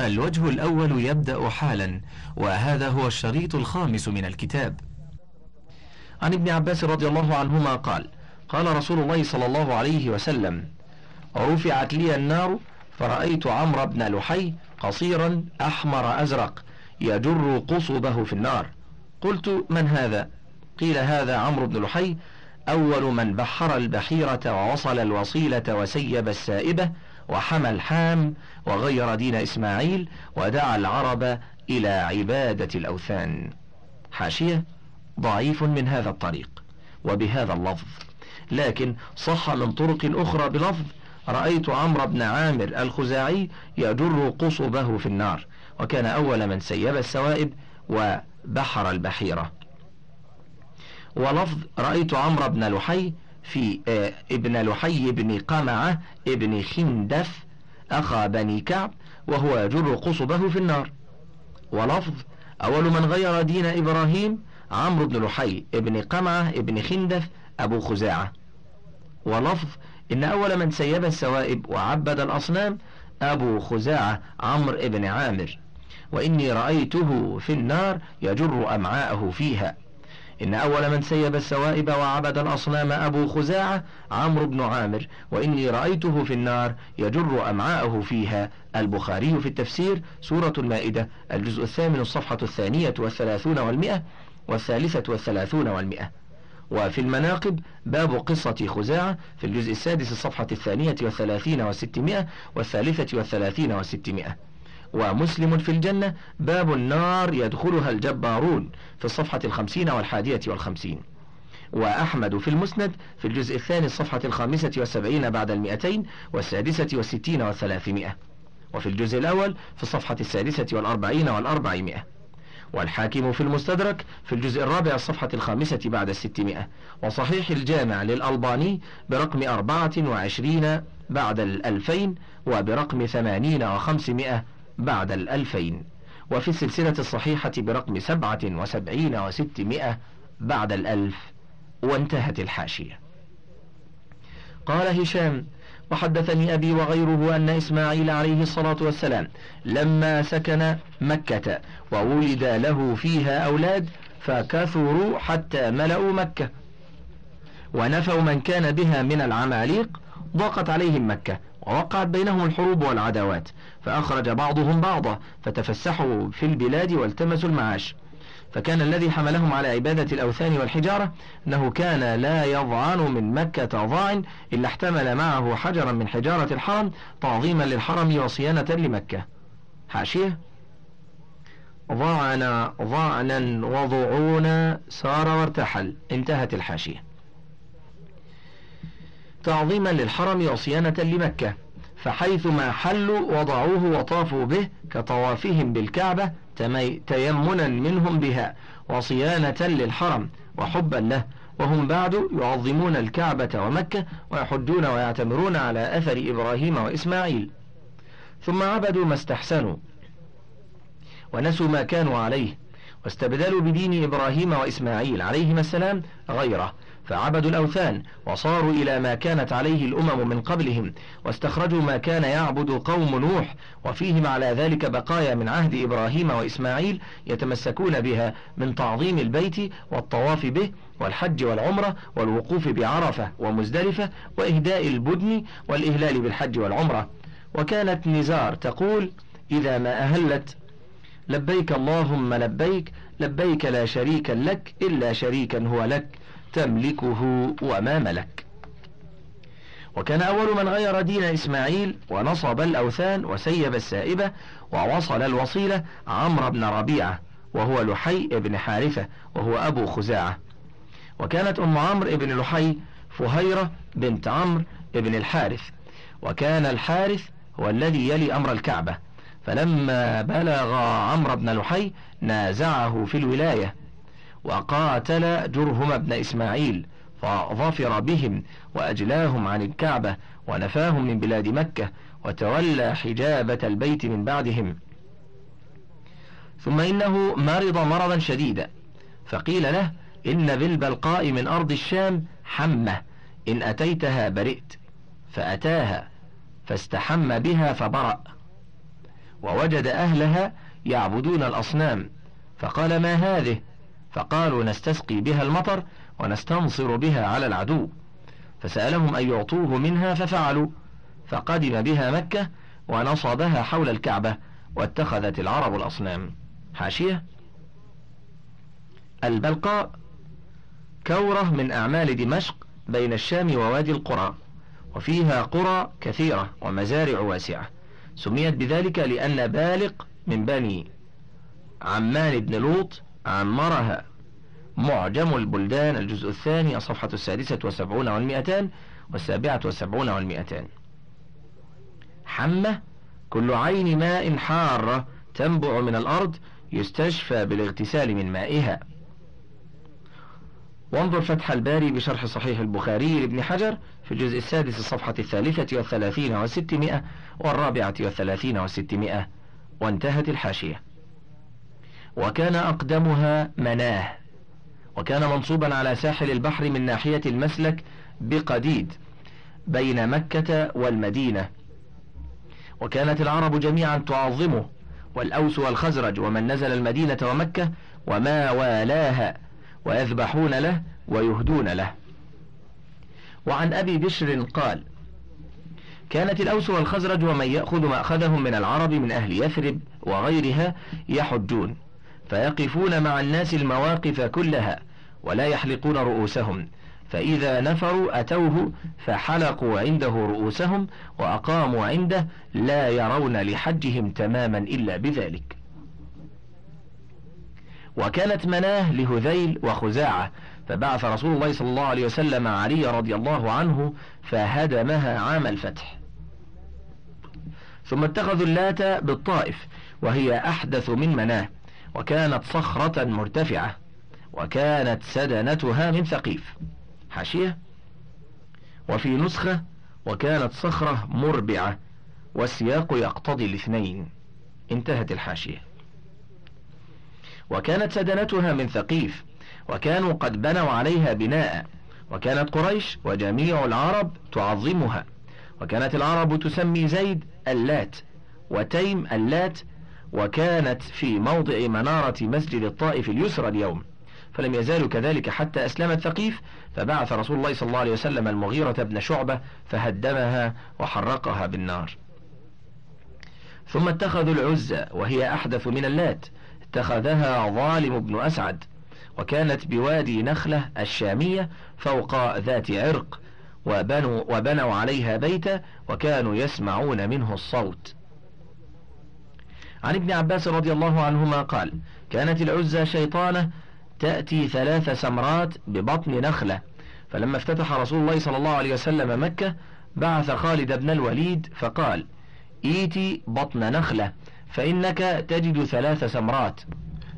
الوجه الأول يبدأ حالا وهذا هو الشريط الخامس من الكتاب. عن ابن عباس رضي الله عنهما قال قال رسول الله صلى الله عليه وسلم رفعت لي النار فرأيت عمرو بن لحي قصيرا أحمر أزرق يجر قصبه في النار. قلت من هذا؟ قيل هذا عمرو بن لحي أول من بحر البحيرة ووصل الوصيلة وسيب السائبة وحمى الحام وغير دين إسماعيل ودعا العرب إلى عبادة الأوثان. حاشية ضعيف من هذا الطريق وبهذا اللفظ. لكن صح من طرق أخرى بلفظ رأيت عمرو بن عامر الخزاعي يجر قصبه في النار وكان أول من سيب السوائب وبحر البحيرة. ولفظ رأيت عمرو بن لحي في آه ابن لحي بن قمعة ابن خندف أخا بني كعب وهو يجر قصبه في النار. ولفظ أول من غير دين إبراهيم عمرو بن لحي ابن قمعة ابن خندف أبو خزاعة. ولفظ إن أول من سيب السوائب وعبد الأصنام أبو خزاعة عمرو ابن عامر. وإني رأيته في النار يجر أمعاءه فيها. إن أول من سيب السوائب وعبد الأصنام أبو خزاعة عمرو بن عامر وإني رأيته في النار يجر أمعاءه فيها. البخاري في التفسير سورة المائدة الجزء الثامن الصفحة الثانية والثلاثون والمئة والثالثة والثلاثون والمئة. وفي المناقب باب قصة خزاعة في الجزء السادس الصفحة الثانية والثلاثين والستمائة والثالثة والثلاثين والستمائة. ومسلم في الجنة باب النار يدخلها الجبارون في الصفحة الخمسين والحادية والخمسين. وأحمد في المسند في الجزء الثاني الصفحة الخامسة والسبعين بعد المئتين والسادسة والستين والثلاثمائة. وفي الجزء الأول في الصفحة السادسة والأربعين والأربعمائة. والحاكم في المستدرك في الجزء الرابع الصفحة الخامسة بعد الستمائة. وصحيح الجامع للألباني برقم أربعة وعشرين بعد الألفين وبرقم ثمانين وخمسمائة بعد الألفين. وفي السلسلة الصحيحة برقم سبعة وسبعين وستمائة بعد الألف وانتهت الحاشية. قال هشام وحدثني أبي وغيره أن إسماعيل عليه الصلاة والسلام لما سكن مكة وولد له فيها أولاد فكثروا حتى ملأوا مكة. ونفوا من كان بها من العماليق ضاقت عليهم مكة ووقعت بينهم الحروب والعداوات فأخرج بعضهم بعضا فتفسحوا في البلاد والتمسوا المعاش. فكان الذي حملهم على عبادة الأوثان والحجارة أنه كان لا يضعن من مكة ضاع إلا احتمل معه حجرا من حجارة الحرم تعظيما للحرم وصيانة لمكة. حاشية. ضعن ضعنا وضعونا سار وارتحل. انتهت الحاشية. تعظيما للحرم وصيانة لمكة فحيثما حلوا وضعوه وطافوا به كطوافهم بالكعبة تيمنا منهم بها وصيانة للحرم وحبا له وهم بعد يعظمون الكعبة ومكة ويحجون ويعتمرون على أثر إبراهيم وإسماعيل. ثم عبدوا ما استحسنوا ونسوا ما كانوا عليه واستبدلوا بدين إبراهيم وإسماعيل عليهما السلام غيره. فعبدوا الأوثان وصاروا إلى ما كانت عليه الأمم من قبلهم واستخرجوا ما كان يعبد قوم نوح وفيهم على ذلك بقايا من عهد إبراهيم وإسماعيل يتمسكون بها من تعظيم البيت والطواف به والحج والعمرة والوقوف بعرفة ومزدلفة وإهداء البدن والإهلال بالحج والعمرة. وكانت نزار تقول إذا ما أهلت لبيك اللهم لبيك لبيك لا شريك لك إلا شريكا هو لك. تملكه وما ملك. وكان أول من غير دين إسماعيل ونصب الأوثان وسيب السائبة ووصل الوصيلة عمرو بن ربيعة وهو لحي بن حارثة وهو أبو خزاعة. وكانت أم عمرو بن لحي فهيرة بنت عمرو بن الحارث. وكان الحارث هو الذي يلي أمر الكعبة. فلما بلغ عمرو بن لحي نازعه في الولاية. وقاتل جرهم بن إسماعيل فظفر بهم وأجلاهم عن الكعبة ونفاهم من بلاد مكة وتولى حجابة البيت من بعدهم. ثم إنه مرض مرضا شديدا فقيل له إن بالبلقاء من أرض الشام حمة إن أتيتها برئت فأتاها فاستحم بها فبرأ ووجد أهلها يعبدون الأصنام فقال ما هذه؟ فقالوا نستسقي بها المطر ونستنصر بها على العدو. فسألهم أن يعطوه منها ففعلوا. فقدم بها مكة ونصبها حول الكعبة واتخذت العرب الأصنام. حاشية. البلقاء كورة من أعمال دمشق بين الشام ووادي القرى وفيها قرى كثيرة ومزارع واسعة. سميت بذلك لأن بالق من بني عمان بن لوط عمرها معجم البلدان الجزء الثاني الصفحة السادسة والسبعون والمئتان والسابعة والسبعون والمئتان. حمة كل عين ماء حارة تنبع من الأرض يستشفى بالاغتسال من مائها. وانظر فتح الباري بشرح صحيح البخاري لابن حجر في الجزء السادس الصفحة الثالثة والثلاثين والستمائة والرابعة والثلاثين والستمائة وانتهت الحاشية. وكان أقدمها مناه. وكان منصوبا على ساحل البحر من ناحية المسلك بقديد بين مكة والمدينة. وكانت العرب جميعا تعظمه والأوس والخزرج ومن نزل المدينة ومكة وما والاها ويذبحون له ويهدون له. وعن أبي بشر قال كانت الأوس والخزرج ومن يأخذ مأخذهم من العرب من أهل يثرب وغيرها يحجون. فيقفون مع الناس المواقف كلها ولا يحلقون رؤوسهم. فإذا نفروا أتوه فحلقوا عنده رؤوسهم وأقاموا عنده لا يرون لحجهم تماما إلا بذلك. وكانت مناه لهذيل وخزاعة فبعث رسول الله صلى الله عليه وسلم علي رضي الله عنه فهدمها عام الفتح. ثم اتخذوا اللات بالطائف وهي أحدث من مناه. وكانت صخرة مرتفعة وكانت سدنتها من ثقيف. حاشية؟ وفي نسخة وكانت صخرة مربعة والسياق يقتضي الاثنين. انتهت الحاشية. وكانت سدنتها من ثقيف وكانوا قد بنوا عليها بناء. وكانت قريش وجميع العرب تعظمها. وكانت العرب تسمي زيد اللات وتيم اللات وكانت في موضع منارة مسجد الطائف اليسرى اليوم فلم يزالوا كذلك حتى أسلمت ثقيف فبعث رسول الله صلى الله عليه وسلم المغيرة بن شعبة فهدمها وحرقها بالنار. ثم اتخذوا العزة وهي أحدث من اللات اتخذها ظالم بن أسعد وكانت بوادي نخلة الشامية فوق ذات عرق وبنوا, وبنوا عليها بيتا وكانوا يسمعون منه الصوت. عن ابن عباس رضي الله عنهما قال كانت العزة شيطانة تأتي ثلاث سمرات ببطن نخلة فلما افتتح رسول الله صلى الله عليه وسلم مكة بعث خالد بن الوليد فقال إيتي بطن نخلة فإنك تجد ثلاث سمرات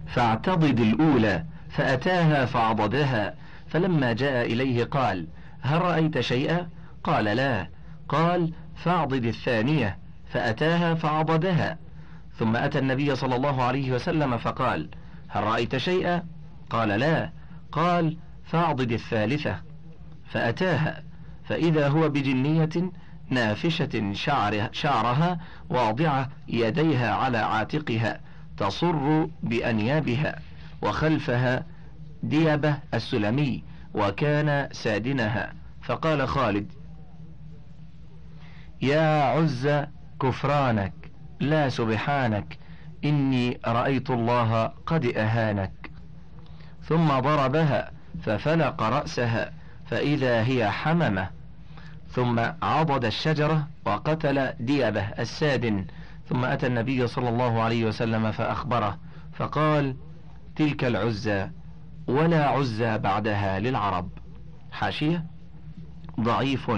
فاعتضد الأولى فأتاها فعضدها فلما جاء إليه قال هل رأيت شيئا؟ قال لا. قال فاعضد الثانية فأتاها فعضدها. ثم أتى النبي صلى الله عليه وسلم فقال هل رأيت شيئا؟ قال لا. قال فاعضد الثالثة. فأتاها. فإذا هو بجنية نافشة شعر شعرها واضعة يديها على عاتقها تصر بأنيابها وخلفها ديبة السلمي وكان سادنها. فقال خالد يا عز كفرانك لا سبحانك إني رأيت الله قد أهانك. ثم ضربها ففلق رأسها فإذا هي حممة. ثم عضد الشجرة وقتل ديبه السادن. ثم أتى النبي صلى الله عليه وسلم فأخبره فقال تلك العزى ولا عزى بعدها للعرب. حاشية؟ ضعيف.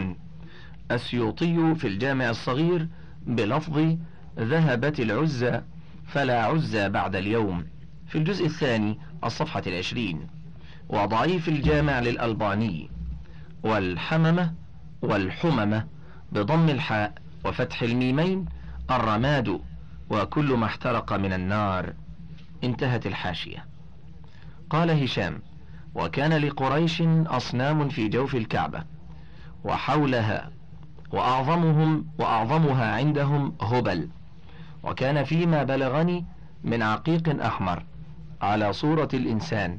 السيوطي في الجامع الصغير بلفظ ذهبت العزى فلا عزى بعد اليوم. في الجزء الثاني الصفحة العشرين. وضعيف الجامع للألباني. والحممة والحممة بضم الحاء وفتح الميمين الرماد وكل ما احترق من النار. انتهت الحاشية. قال هشام وكان لقريش أصنام في جوف الكعبة وحولها وأعظمهم وأعظمها عندهم هبل. وكان فيما بلغني من عقيق أحمر على صورة الإنسان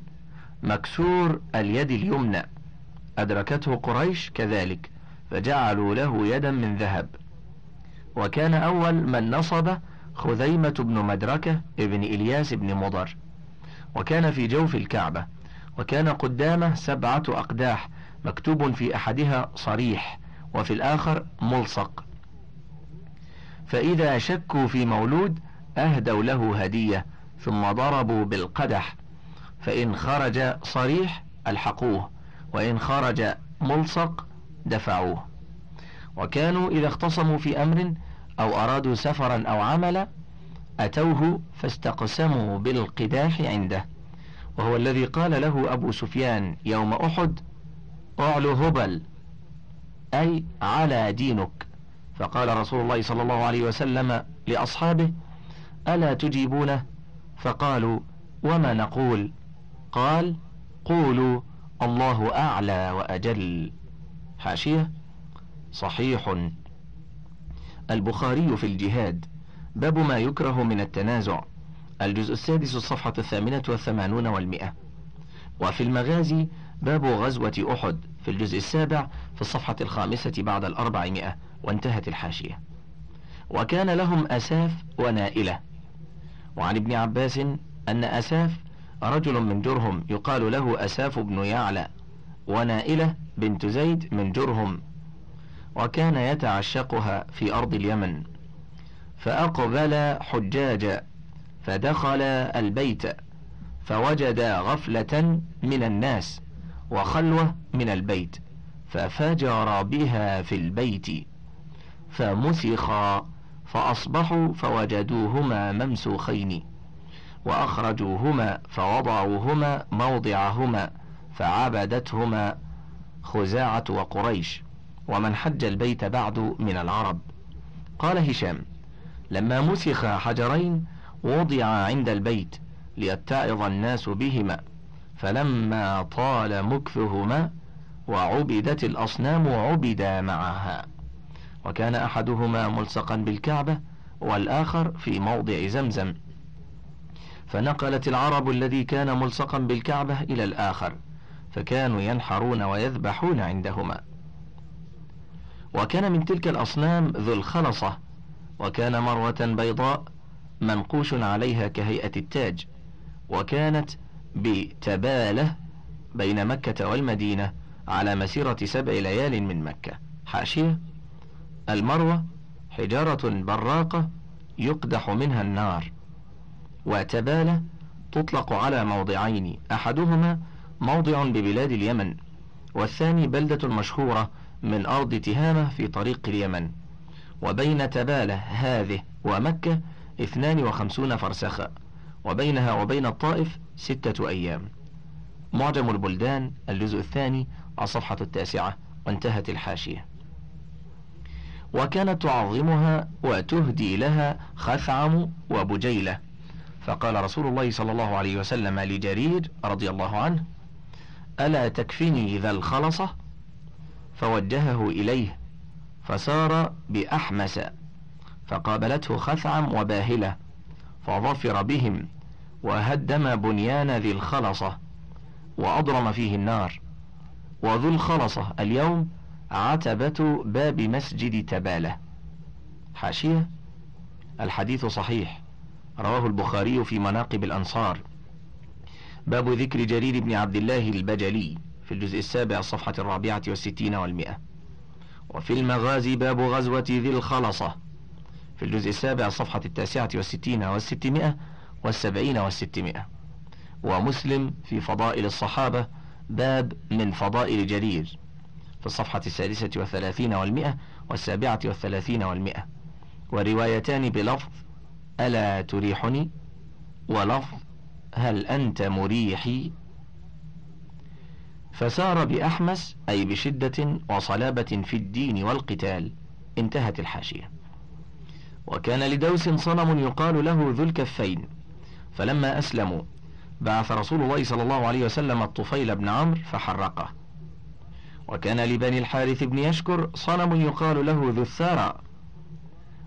مكسور اليد اليمنى. أدركته قريش كذلك فجعلوا له يدا من ذهب. وكان أول من نصب خذيمة بن مدركة ابن إلياس بن مضر. وكان في جوف الكعبة وكان قدامه سبعة أقداح مكتوب في أحدها صريح وفي الآخر ملصق. فإذا شكوا في مولود أهدوا له هدية ثم ضربوا بالقدح فإن خرج صريح ألحقوه وإن خرج ملصق دفعوه. وكانوا إذا اختصموا في أمر أو أرادوا سفرا أو عملا أتوه فاستقسموا بالقداح عنده. وهو الذي قال له أبو سفيان يوم أحد اعلو هبل أي على دينك. فقال رسول الله صلى الله عليه وسلم لأصحابه ألا تجيبونه؟ فقالوا وما نقول؟ قال قولوا الله أعلى وأجل. حاشية؟ صحيح. البخاري في الجهاد باب ما يكره من التنازع الجزء السادس الصفحة الثامنة والثمانون والمئة. وفي المغازي باب غزوة أحد في الجزء السابع في الصفحة الخامسة بعد الأربعمائة. وانتهت الحاشية. وكان لهم أساف ونائلة. وعن ابن عباس أن أساف رجل من جرهم يقال له أساف بن يعلى ونائلة بنت زيد من جرهم وكان يتعشقها في أرض اليمن. فأقبل حجاجا فدخل البيت فوجد غفلة من الناس وخلوة من البيت ففجر بها في البيت. فمسخا فأصبحوا فوجدوهما ممسوخين وأخرجوهما فوضعوهما موضعهما فعبدتهما خزاعة وقريش ومن حج البيت بعد من العرب. قال هشام لما مسخ حجرين وضع عند البيت ليتعظ الناس بهما فلما طال مكثهما وعبدت الأصنام عبدا معها. وكان أحدهما ملصقا بالكعبة والآخر في موضع زمزم. فنقلت العرب الذي كان ملصقا بالكعبة إلى الآخر فكانوا ينحرون ويذبحون عندهما. وكان من تلك الأصنام ذو الخلصة وكان مروة بيضاء منقوش عليها كهيئة التاج وكانت بتبالة بين مكة والمدينة على مسيرة سبع ليال من مكة. حاشية؟ المروة حجارة براقة يقدح منها النار وتبالة تطلق على موضعين أحدهما موضع ببلاد اليمن والثاني بلدة مشهورة من أرض تهامة في طريق اليمن وبين تبالة هذه ومكة اثنان وخمسون فرسخا وبينها وبين الطائف ستة أيام. معجم البلدان الجزء الثاني الصفحة التاسعة وانتهت الحاشية. وكانت تعظمها وتهدي لها خثعم وبجيلة. فقال رسول الله صلى الله عليه وسلم لجرير رضي الله عنه ألا تكفني ذا الخلصة فوجهه إليه فسار بأحمس فقابلته خثعم وباهلة فظفر بهم وهدم بنيان ذي الخلصة وأضرم فيه النار وذو الخلصة اليوم عتبة باب مسجد تبالة. حاشية. الحديث صحيح. رواه البخاري في مناقب الأنصار. باب ذكر جرير بن عبد الله البجلي في الجزء السابع الصفحة الرابعة والستين والمئة. وفي المغازي باب غزوة ذي الخلصة في الجزء السابع الصفحة التاسعة والستين والستمائة والسبعين والستمائة. ومسلم في فضائل الصحابة باب من فضائل جرير. في الصفحة السادسة والثلاثين والمئة والسابعة والثلاثين والمئة. وروايتان بلفظ ألا تريحني ولفظ هل أنت مريحي؟ فسار بأحمس أي بشدة وصلابة في الدين والقتال. انتهت الحاشية. وكان لدوس صنم يقال له ذو الكفين. فلما أسلموا بعث رسول الله صلى الله عليه وسلم الطفيل بن عمرو فحرقه. وكان لبني الحارث بن يشكر صنم يقال له ذو الثارى.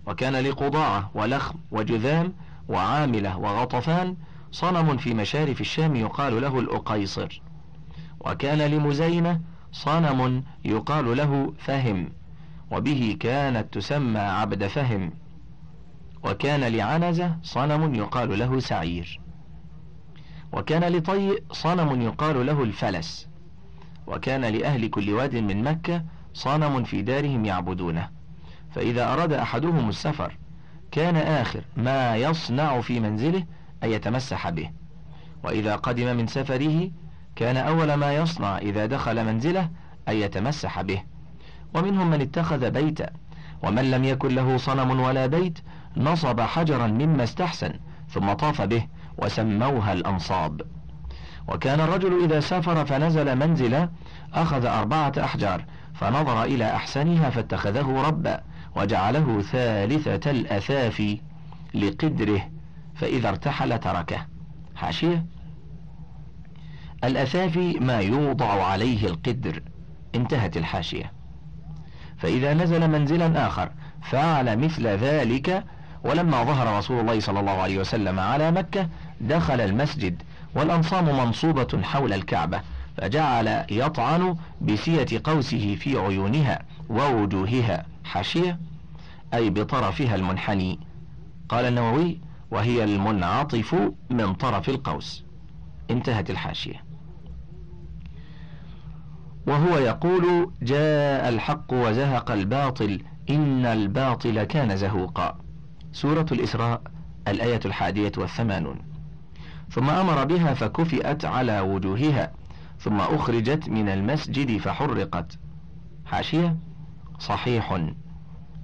وكان لقضاعة ولخم وجذام وعاملة وغطفان صنم في مشارف الشام يقال له الأقيصر. وكان لمزينة صنم يقال له فهم. وبه كانت تسمى عبد فهم. وكان لعنزة صنم يقال له سعير. وكان لطيء صنم يقال له الفلس. وكان لأهل كل واد من مكة صنم في دارهم يعبدونه. فإذا أراد أحدهم السفر كان آخر ما يصنع في منزله أن يتمسح به. وإذا قدم من سفره كان أول ما يصنع إذا دخل منزله أن يتمسح به. ومنهم من اتخذ بيتا ومن لم يكن له صنم ولا بيت نصب حجرا مما استحسن ثم طاف به وسموها الأنصاب. وكان الرجل إذا سافر فنزل منزلا أخذ أربعة أحجار فنظر إلى أحسنها فاتخذه ربا وجعله ثالثة الأثاف لقدره فإذا ارتحل تركه. حاشية. الأثافي ما يوضع عليه القدر. انتهت الحاشية. فإذا نزل منزلا آخر فعل مثل ذلك ولما ظهر رسول الله صلى الله عليه وسلم على مكة دخل المسجد والأنصام منصوبة حول الكعبة فجعل يطعن بسية قوسه في عيونها ووجوهها حاشية أي بطرفها المنحني. قال النووي وهي المنعطف من طرف القوس. انتهت الحاشية. وهو يقول جاء الحق وزهق الباطل إن الباطل كان زهوقا. سورة الإسراء الآية الحادية والثمانون. ثم أمر بها فكفئت على وجوهها ثم أخرجت من المسجد فحرقت. حاشية؟ صحيح.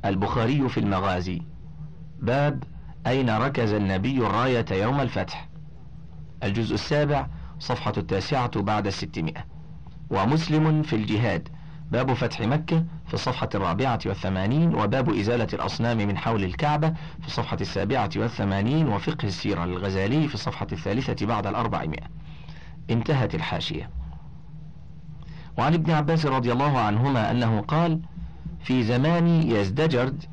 البخاري في المغازي. باب أين ركز النبي الراية يوم الفتح؟ الجزء السابع صفحة التاسعة بعد الستمائة. ومسلم في الجهاد. باب فتح مكة في الصفحة الرابعة والثمانين وباب إزالة الأصنام من حول الكعبة في الصفحة السابعة والثمانين وفقه السيرة للغزالي في الصفحة الثالثة بعد الأربعمائة. انتهت الحاشية. وعن ابن عباس رضي الله عنهما أنه قال في زمان يزدجرد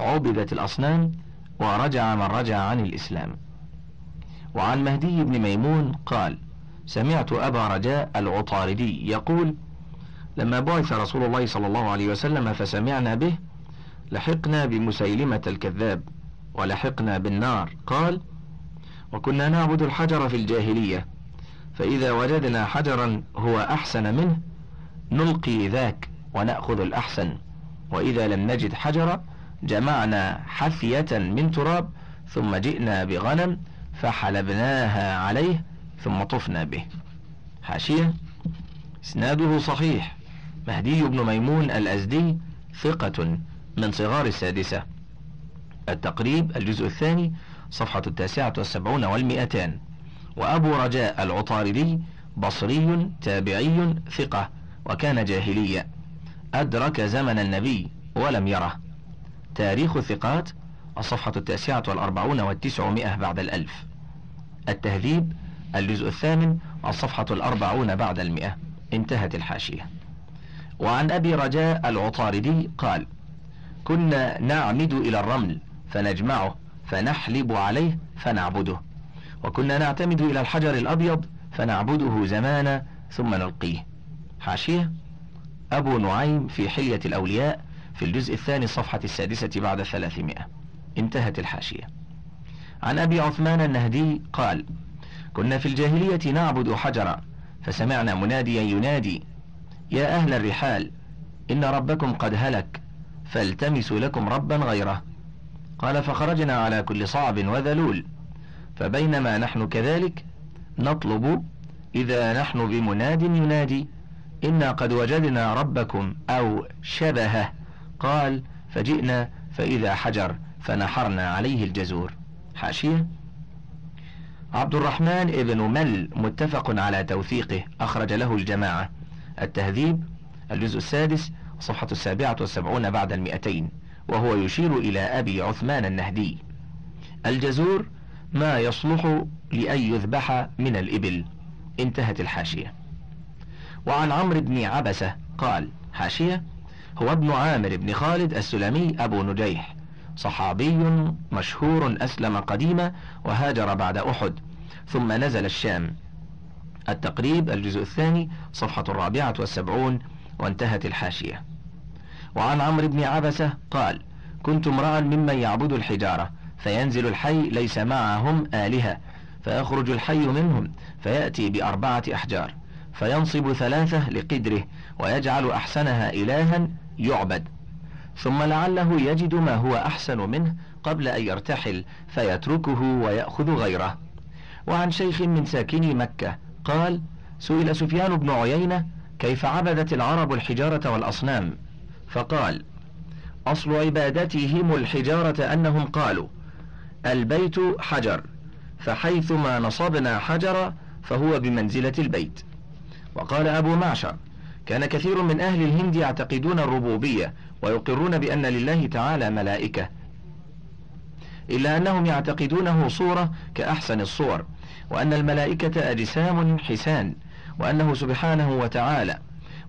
عبدت الأصنام ورجع من رجع عن الإسلام. وعن مهدي بن ميمون قال سمعت أبا رجاء العطاردي يقول لما بعث رسول الله صلى الله عليه وسلم فسمعنا به لحقنا بمسيلمة الكذاب ولحقنا بالنار. قال وكنا نعبد الحجر في الجاهلية فإذا وجدنا حجرا هو أحسن منه نلقي ذاك ونأخذ الأحسن. وإذا لم نجد حجرا جمعنا حثية من تراب ثم جئنا بغنم فحلبناها عليه ثم طفنا به. حاشية إسناده صحيح. مهدي بن ميمون الأزدي ثقة من صغار السادسة. التقريب الجزء الثاني صفحة التاسعة والسبعون والمئتان. وأبو رجاء العطاردي بصري تابعي ثقة وكان جاهليا أدرك زمن النبي ولم يره. تاريخ الثقات الصفحة التاسعة والأربعون والتسعمائة بعد الألف. التهذيب الجزء الثامن الصفحة الأربعون بعد المئة. انتهت الحاشية. وعن أبي رجاء العطاردي قال كنا نعمد إلى الرمل فنجمعه فنحلب عليه فنعبده. وكنا نعتمد إلى الحجر الأبيض فنعبده زمانا ثم نلقيه. حاشية أبو نعيم في حلية الأولياء في الجزء الثاني الصفحة السادسة بعد الثلاثمائة. انتهت الحاشية. عن أبي عثمان النهدي قال كنا في الجاهلية نعبد حجرا فسمعنا مناديا ينادي يا أهل الرحال إن ربكم قد هلك فالتمسوا لكم ربا غيره. قال فخرجنا على كل صعب وذلول فبينما نحن كذلك نطلب إذا نحن بمناد ينادي إنا قد وجدنا ربكم أو شبهه. قال فجئنا فإذا حجر فنحرنا عليه الجزور. حاشية. عبد الرحمن ابن مل متفق على توثيقه أخرج له الجماعة. التهذيب الجزء السادس صفحة السابعة والسبعون بعد المئتين وهو يشير إلى أبي عثمان النهدي. الجزور ما يصلح لأن يذبح من الإبل. انتهت الحاشية. وعن عمرو بن عبسة قال حاشية هو ابن عامر بن خالد السلمي أبو نجيح صحابي مشهور أسلم قديما وهاجر بعد أحد ثم نزل الشام. التقريب الجزء الثاني صفحة الرابعة والسبعون وانتهت الحاشية. وعن عمرو بن عبسة قال كنت امرأ ممن يعبد الحجارة فينزل الحي ليس معهم آلهة فيخرج الحي منهم فيأتي بأربعة أحجار فينصب ثلاثة لقدره ويجعل أحسنها إلها يعبد. ثم لعله يجد ما هو أحسن منه قبل أن يرتحل فيتركه ويأخذ غيره. وعن شيخ من ساكني مكة قال سئل سفيان بن عيينة كيف عبدت العرب الحجارة والأصنام؟ فقال أصل عبادتهم الحجارة أنهم قالوا البيت حجر فحيثما نصبنا حجر فهو بمنزلة البيت. وقال أبو معشر كان كثير من أهل الهند يعتقدون الربوبية ويقرون بأن لله تعالى ملائكة إلا أنهم يعتقدونه صورة كأحسن الصور. وأن الملائكة أجسام حسان وأنه سبحانه وتعالى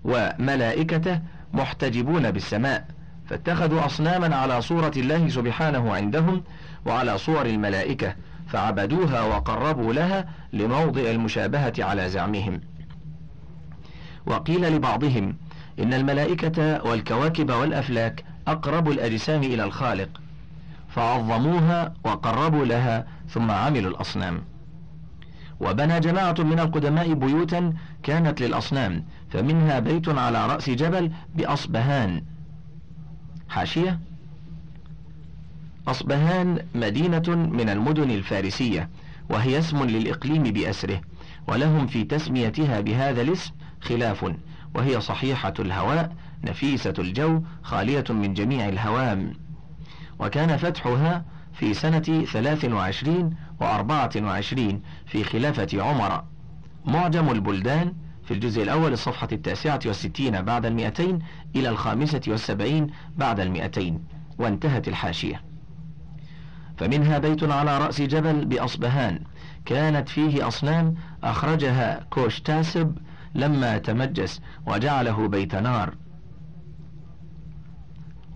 وملائكته محتجبون بالسماء فاتخذوا أصناما على صورة الله سبحانه عندهم وعلى صور الملائكة فعبدوها وقربوا لها لموضع المشابهة على زعمهم. وقيل لبعضهم إن الملائكة والكواكب والأفلاك أقرب الأجسام إلى الخالق فعظموها وقربوا لها ثم عملوا الأصنام. وبنى جماعة من القدماء بيوتا كانت للأصنام فمنها بيت على رأس جبل بأصبهان. حاشية. أصبهان مدينة من المدن الفارسية وهي اسم للإقليم بأسره ولهم في تسميتها بهذا الاسم خلاف وهي صحيحة الهواء نفيسة الجو خالية من جميع الهوام. وكان فتحها في سنة ثلاث وعشرين وأربعة وعشرين في خلافة عمر. معجم البلدان في الجزء الأول الصفحة التاسعة والستين بعد المئتين إلى الخامسة والسبعين بعد المئتين. وانتهت الحاشية. فمنها بيت على رأس جبل بأصبهان. كانت فيه أصنام أخرجها كوشتاسب لما تمجس وجعله بيت نار.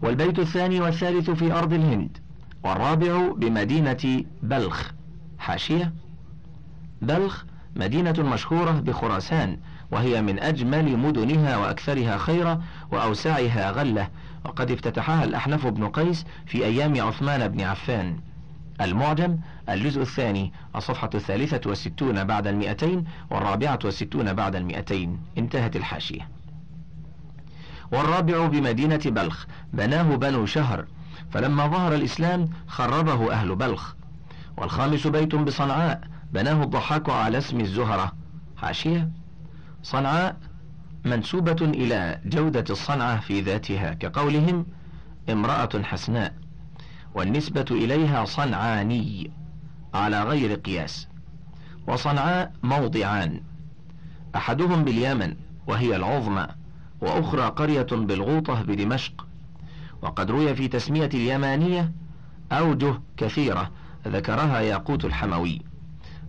والبيت الثاني والثالث في أرض الهند. والرابع بمدينة بلخ. حاشية؟ بلخ مدينة مشهورة بخراسان وهي من أجمل مدنها وأكثرها خيرا وأوسعها غلة. وقد افتتحها الأحنف بن قيس في أيام عثمان بن عفان. المعجم الجزء الثاني الصفحة الثالثة والستون بعد المئتين والرابعة والستون بعد المئتين. انتهت الحاشية. والرابع بمدينة بلخ بناه بنو شهر فلما ظهر الإسلام خربه أهل بلخ والخامس بيت بصنعاء بناه الضحاك على اسم الزهرة. حاشية؟ صنعاء منسوبة إلى جودة الصنعة في ذاتها كقولهم امرأة حسناء والنسبة إليها صنعاني على غير قياس. وصنعاء موضعان أحدهم باليمن وهي العظمى وأخرى قرية بالغوطة بدمشق وقد روي في تسمية اليمانية أوجه كثيرة ذكرها ياقوت الحموي.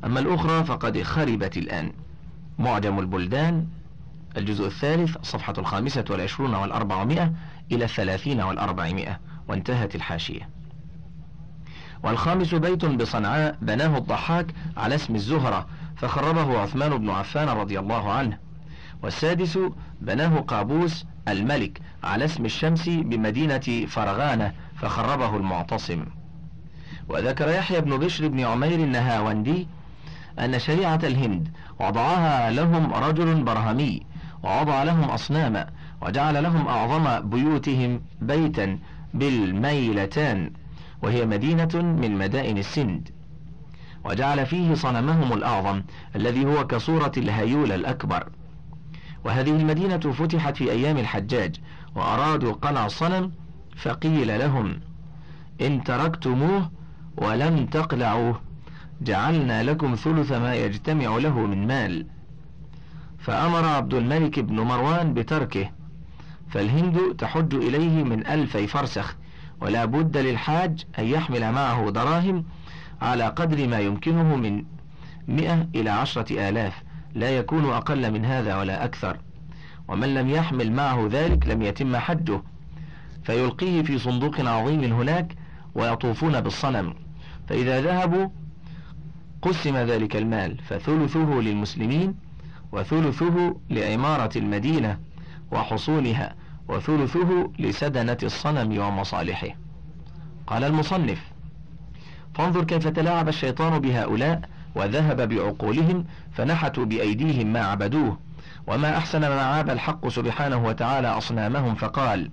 أما الأخرى فقد خربت الآن. معجم البلدان الجزء الثالث صفحة الخامسة والعشرون والأربعمائة إلى الثلاثين والأربعمائة وانتهت الحاشية. والخامس بيت بصنعاء بناه الضحاك على اسم الزهرة فخربه عثمان بن عفان رضي الله عنه. والسادس بناه قابوس الملك على اسم الشمس بمدينة فرغانة فخربه المعتصم. وذكر يحيى بن بشر بن عمير النهاوندي أن شريعة الهند وضعها لهم رجل برهمي ووضع لهم أصناما وجعل لهم أعظم بيوتهم بيتا بالميلتان وهي مدينة من مدائن السند. وجعل فيه صنمهم الأعظم الذي هو كصورة الهيول الأكبر. وهذه المدينة فتحت في أيام الحجاج وأرادوا قلع الصنم فقيل لهم إن تركتموه ولم تقلعوه جعلنا لكم ثلث ما يجتمع له من مال. فأمر عبد الملك بن مروان بتركه فالهند تحج إليه من ألفي فرسخ ولا بد للحاج أن يحمل معه دراهم على قدر ما يمكنه من مئة إلى عشرة آلاف. لا يكون أقل من هذا ولا أكثر. ومن لم يحمل معه ذلك لم يتم حجه فيلقيه في صندوق عظيم هناك ويطوفون بالصنم. فإذا ذهبوا قسم ذلك المال فثلثه للمسلمين وثلثه لعمارة المدينة وحصونها وثلثه لسدنة الصنم ومصالحه. قال المصنف فانظر كيف تلاعب الشيطان بهؤلاء وذهب بعقولهم فنحتوا بأيديهم ما عبدوه. وما أحسن ما عاب الحق سبحانه وتعالى أصنامهم فقال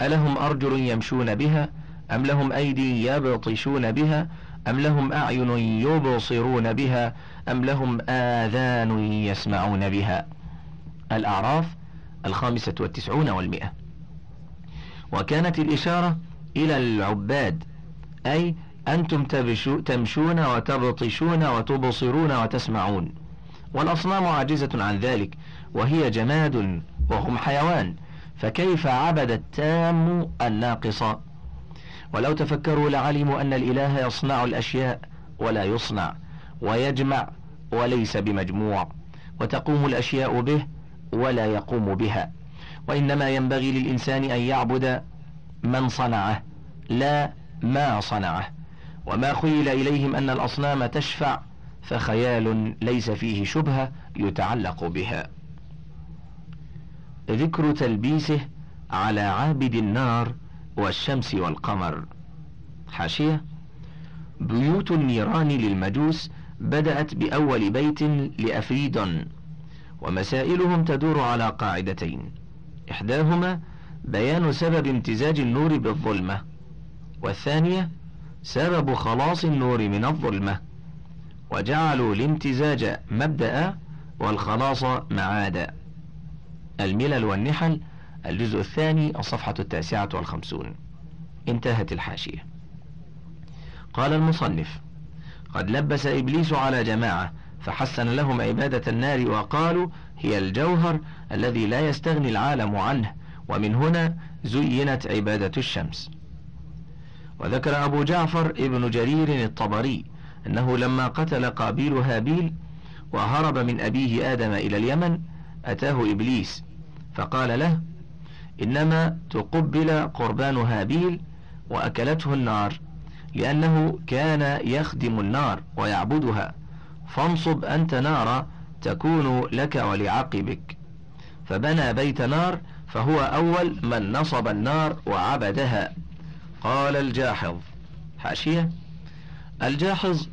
ألهم أرجل يمشون بها؟ أم لهم أيدي يبطشون بها؟ أم لهم أعين يبصرون بها؟ أم لهم آذان يسمعون بها؟ الأعراف الخامسة والتسعون والمئة. وكانت الإشارة إلى العباد أي أنتم تمشون وتبطشون وتبصرون وتسمعون. والأصنام عاجزة عن ذلك وهي جماد وهم حيوان. فكيف عبد التام الناقص؟ ولو تفكروا لعلموا أن الإله يصنع الأشياء ولا يصنع ويجمع وليس بمجموع وتقوم الأشياء به ولا يقوم بها. وإنما ينبغي للإنسان أن يعبد من صنعه لا ما صنعه. وما خيل إليهم أن الأصنام تشفع فخيال ليس فيه شبهة يتعلق بها. ذكر تلبيسه على عابد النار والشمس والقمر. حاشية بيوت النيران للمجوس بدأت بأول بيت لأفريدون ومسائلهم تدور على قاعدتين. إحداهما بيان سبب امتزاج النور بالظلمة والثانية سبب خلاص النور من الظلمة وجعلوا الامتزاج مبدأ والخلاص معادا. الملل والنحل الجزء الثاني الصفحة التاسعة والخمسون. انتهت الحاشية. قال المصنف قد لبس إبليس على جماعة فحسن لهم عبادة النار وقالوا هي الجوهر الذي لا يستغني العالم عنه ومن هنا زينت عبادة الشمس. وذكر أبو جعفر ابن جرير الطبري أنه لما قتل قابيل هابيل وهرب من أبيه آدم إلى اليمن أتاه إبليس فقال له إنما تقبل قربان هابيل وأكلته النار لأنه كان يخدم النار ويعبدها فانصب أنت نارا تكون لك ولعقبك. فبنى بيت نار فهو أول من نصب النار وعبدها. قال الجاحظ. حاشية. الجاحظ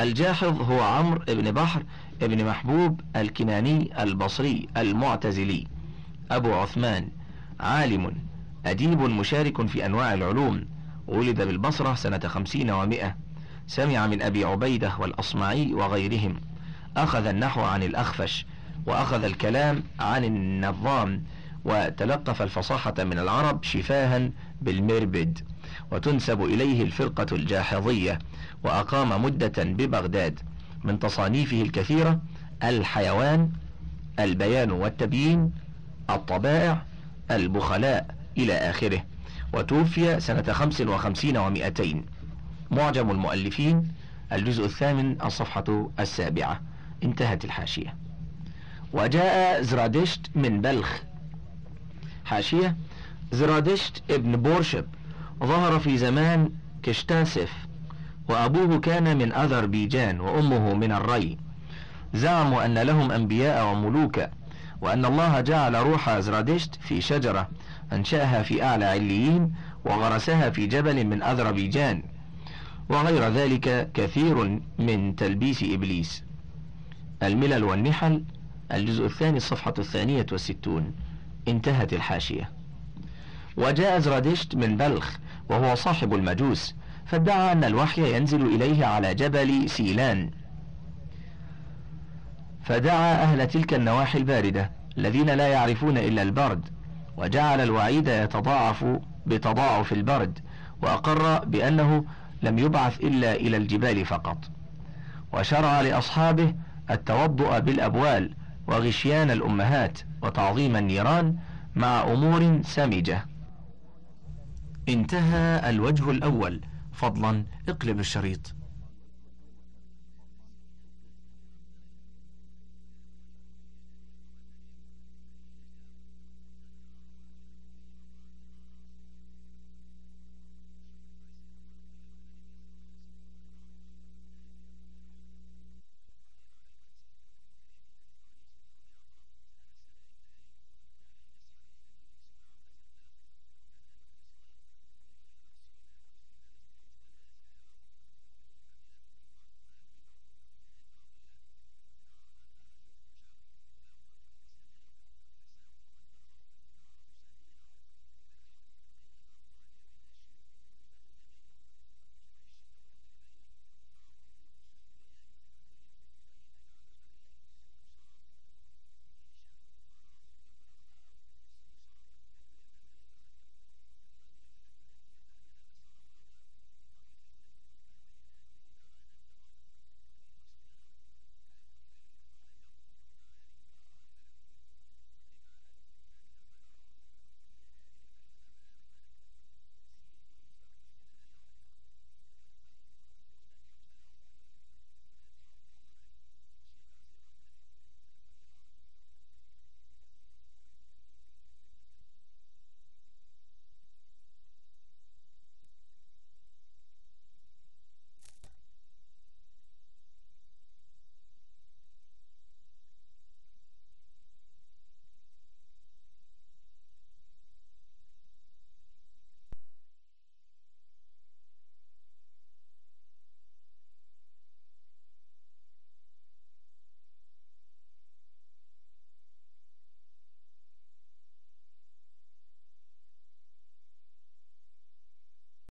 الجاحظ هو عمرو بن بحر بن محبوب الكناني البصري المعتزلي. أبو عثمان عالم أديب مشارك في أنواع العلوم. ولد بالبصرة سنة خمسين ومائة. سمع من أبي عبيدة والأصمعي وغيرهم. أخذ النحو عن الأخفش وأخذ الكلام عن النظام وتلقف الفصاحة من العرب شفاها بالمربد. وتنسب إليه الفرقة الجاحظية وأقام مدة ببغداد. من تصانيفه الكثيرة الحيوان البيان والتبيين الطبائع البخلاء إلى آخره. وتوفي سنة خمس وخمسين ومائتين معجم المؤلفين الجزء الثامن الصفحة السابعة. انتهت الحاشية. وجاء زرادشت من بلخ. حاشية زرادشت ابن بورشب. ظهر في زمان كشتاسف وأبوه كان من أذربيجان وأمه من الري. زعموا أن لهم أنبياء وملوكا وأن الله جعل روح زرادشت في شجرة أنشأها في أعلى عليين وغرسها في جبل من أذربيجان. وغير ذلك كثير من تلبيس إبليس. الملل والنحل الجزء الثاني الصفحة الثانية والستون. انتهت الحاشية. وجاء زرادشت من بلخ وهو صاحب المجوس فادعى أن الوحي ينزل إليه على جبل سيلان. فدعا أهل تلك النواحي الباردة الذين لا يعرفون إلا البرد وجعل الوعيد يتضاعف بتضاعف البرد وأقر بأنه لم يبعث إلا إلى الجبال فقط. وشرع لأصحابه التوضؤ بالأبوال وغشيان الأمهات وتعظيم النيران مع أمور سمجة. انتهى الوجه الأول. فضلا اقلب الشريط.